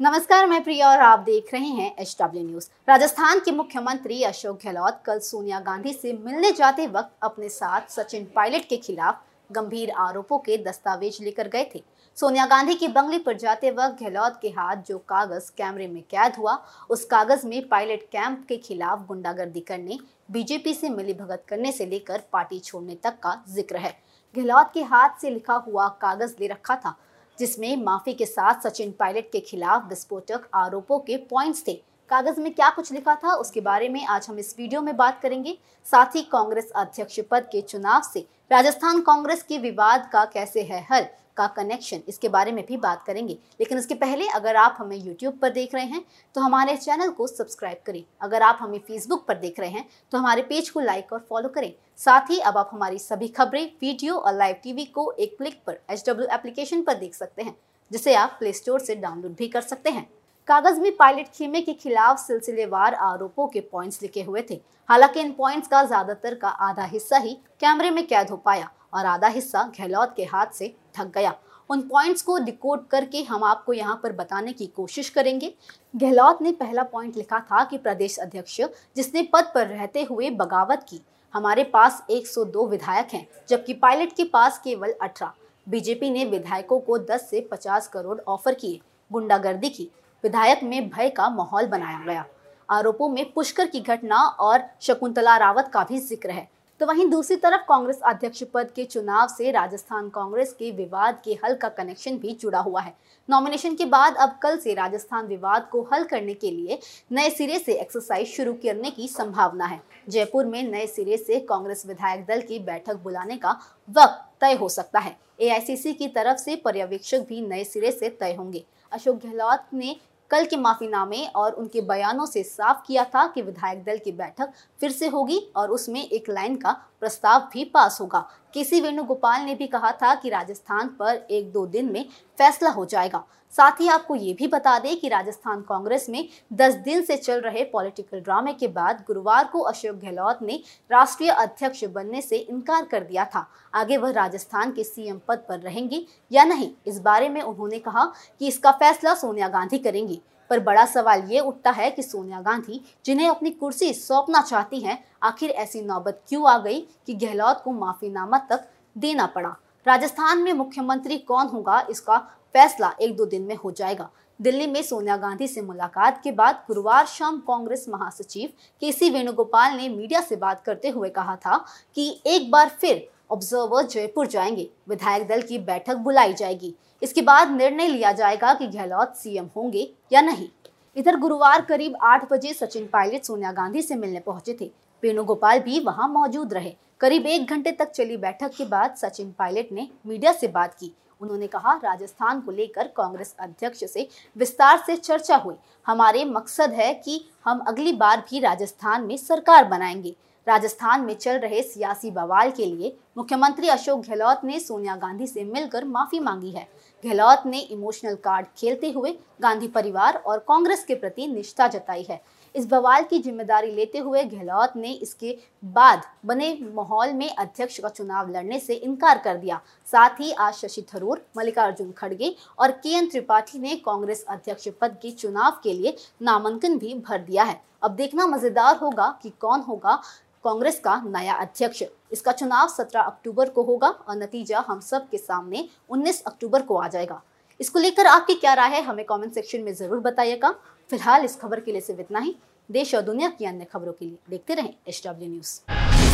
नमस्कार, मैं प्रिया और आप देख रहे हैं एच डब्ल्यू न्यूज़ राजस्थान के मुख्यमंत्री अशोक गहलोत कल सोनिया गांधी से मिलने जाते वक्त अपने साथ सचिन पायलट के खिलाफ गंभीर आरोपों के दस्तावेज़ लेकर गए थे। सोनिया गांधी की बंगले पर जाते वक्त गहलोत के हाथ जो कागज़ कैमरे में कैद हुआ, उस कागज़ में पायलट कैंप के खिलाफ गुंडागर्दी करने, बीजेपी से मिली भगत करने से लेकर पार्टी छोड़ने तक का ज़िक्र है। गहलोत के हाथ से लिखा हुआ कागज़ ले रखा था जिसमें माफ़ी के साथ सचिन पायलट के खिलाफ विस्फोटक आरोपों के पॉइंट्स थे। कागज़ में क्या कुछ लिखा था, उसके बारे में आज हम इस वीडियो में बात करेंगे। साथ ही कांग्रेस अध्यक्ष पद के चुनाव से राजस्थान कांग्रेस के विवाद का कैसे है हल का कनेक्शन इसके बारे में भी बात करेंगे। लेकिन उसके पहले अगर आप हमें यूट्यूब पर देख रहे हैं तो हमारे चैनल को सब्सक्राइब करें। अगर आप हमें फेसबुक पर देख रहे हैं तो हमारे पेज को लाइक और फॉलो करें। साथ ही अब आप हमारी सभी खबरें वीडियो और लाइव टीवी को एक क्लिक पर एच एप्लीकेशन पर देख सकते हैं, जिसे आप प्ले स्टोर से डाउनलोड भी कर सकते हैं। कागज़ में पायलट खेमे के खिलाफ सिलसिलेवार आरोपों के पॉइंट्स लिखे हुए थे। हालाँकि इन पॉइंट्स का ज़्यादातर का आधा हिस्सा ही कैमरे में कैद हो पाया और आधा हिस्सा गहलोत के हाथ से ढक गया। उन पॉइंट्स को डिकोड करके हम आपको यहाँ पर बताने की कोशिश करेंगे। गहलोत ने पहला पॉइंट लिखा था कि प्रदेश अध्यक्ष, जिसने पद पर रहते हुए बगावत की, हमारे पास 102 विधायक हैं, जबकि पायलट के पास केवल 18 बीजेपी ने विधायकों को 10 से 50 करोड़ ऑफ़र किए, गुंडागर्दी की, विधायक में भय का माहौल बनाया गया। आरोपों में पुष्कर की घटना और शकुंतला रावत का भी ज़िक्र है। तो वहीं दूसरी तरफ़ कांग्रेस अध्यक्ष पद के चुनाव से राजस्थान कांग्रेस के विवाद के हल का कनेक्शन भी जुड़ा हुआ है। नॉमिनेशन के बाद अब कल से राजस्थान विवाद को हल करने के लिए नए सिरे से एक्सरसाइज शुरू करने की संभावना है। जयपुर में नए सिरे से कांग्रेस विधायक दल की बैठक बुलाने का वक्त तय हो सकता है। एआईसीसी की तरफ़ से पर्यवेक्षक भी नए सिरे से तय होंगे। अशोक गहलोत ने कल के माफीनामे और उनके बयानों से साफ़ किया था कि विधायक दल की बैठक फिर से होगी और उसमें एक लाइन का प्रस्ताव भी पास होगा। केसी वेणुगोपाल ने भी कहा था कि राजस्थान पर एक दो दिन में फैसला हो जाएगा। साथ ही आपको ये भी बता दें कि राजस्थान कांग्रेस में 10 दिन से चल रहे पॉलिटिकल ड्रामे के बाद गुरुवार को अशोक गहलोत ने राष्ट्रीय अध्यक्ष बनने से इनकार कर दिया था। आगे वह राजस्थान के सीएम पद पर रहेंगे या नहीं, इस बारे में उन्होंने कहा कि इसका फैसला सोनिया गांधी करेंगी। पर बड़ा सवाल ये उठता है कि सोनिया गांधी जिन्हें अपनी कुर्सी सौंपना चाहती हैं, आखिर ऐसी नौबत क्यों आ गई कि गहलोत को माफीनामा तक देना पड़ा? राजस्थान में मुख्यमंत्री कौन होगा? इसका फैसला एक दो दिन में हो जाएगा। दिल्ली में सोनिया गांधी से मुलाकात के बाद गुरुवार शाम कांग्रेस महासचिव के सी वेणुगोपाल ने मीडिया से बात करते हुए कहा था कि एक बार फिर ऑब्जर्वर जयपुर जाएँगे। विधायक दल की बैठक बुलाई जाएगी। इसके बाद निर्णय लिया जाएगा कि गहलोत सीएम होंगे या नहीं। इधर गुरुवार करीब आठ बजे सचिन पायलट सोनिया गांधी से मिलने पहुँचे थे। वेणुगोपाल भी वहाँ मौजूद रहे। करीब एक घंटे तक चली बैठक के बाद सचिन पायलट ने मीडिया से बात की। उन्होंने कहा, राजस्थान को लेकर कांग्रेस अध्यक्ष से विस्तार से चर्चा हुई। हमारे मकसद है कि हम अगली बार भी राजस्थान में सरकार बनाएँगे। राजस्थान में चल रहे सियासी बवाल के लिए मुख्यमंत्री अशोक गहलोत ने सोनिया गांधी से मिलकर माफ़ी मांगी है। गहलोत ने इमोशनल कार्ड खेलते हुए गांधी परिवार और कांग्रेस के प्रति निष्ठा जताई है। इस बवाल की ज़िम्मेदारी लेते हुए गहलोत ने इसके बाद बने माहौल में अध्यक्ष का चुनाव लड़ने से इनकार कर दिया। साथ ही आज शशि थरूर, मल्लिकार्जुन खड़गे और के एन त्रिपाठी ने कांग्रेस अध्यक्ष पद के चुनाव के लिए नामांकन भी भर दिया है। अब देखना मज़ेदार होगा कि कौन होगा कांग्रेस का नया अध्यक्ष। इसका चुनाव 17 अक्टूबर को होगा और नतीजा हम सब के सामने 19 अक्टूबर को आ जाएगा। इसको लेकर आपकी क्या राय है, हमें कमेंट सेक्शन में ज़रूर बताइएगा। फ़िलहाल इस खबर के लिए सिर्फ़ इतना ही। देश और दुनिया की अन्य खबरों के लिए देखते रहें एच न्यूज़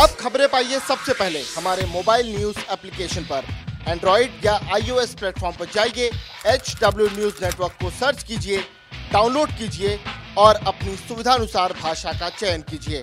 अब खबरें पाइए सबसे पहले हमारे मोबाइल न्यूज़ एप्लीकेशन पर। एंड्रॉइड या आईओएस प्लेटफॉर्म पर जाइए एचडब्ल्यू न्यूज़ नेटवर्क को सर्च कीजिए, डाउनलोड कीजिए और अपनी सुविधानुसार भाषा का चयन कीजिए।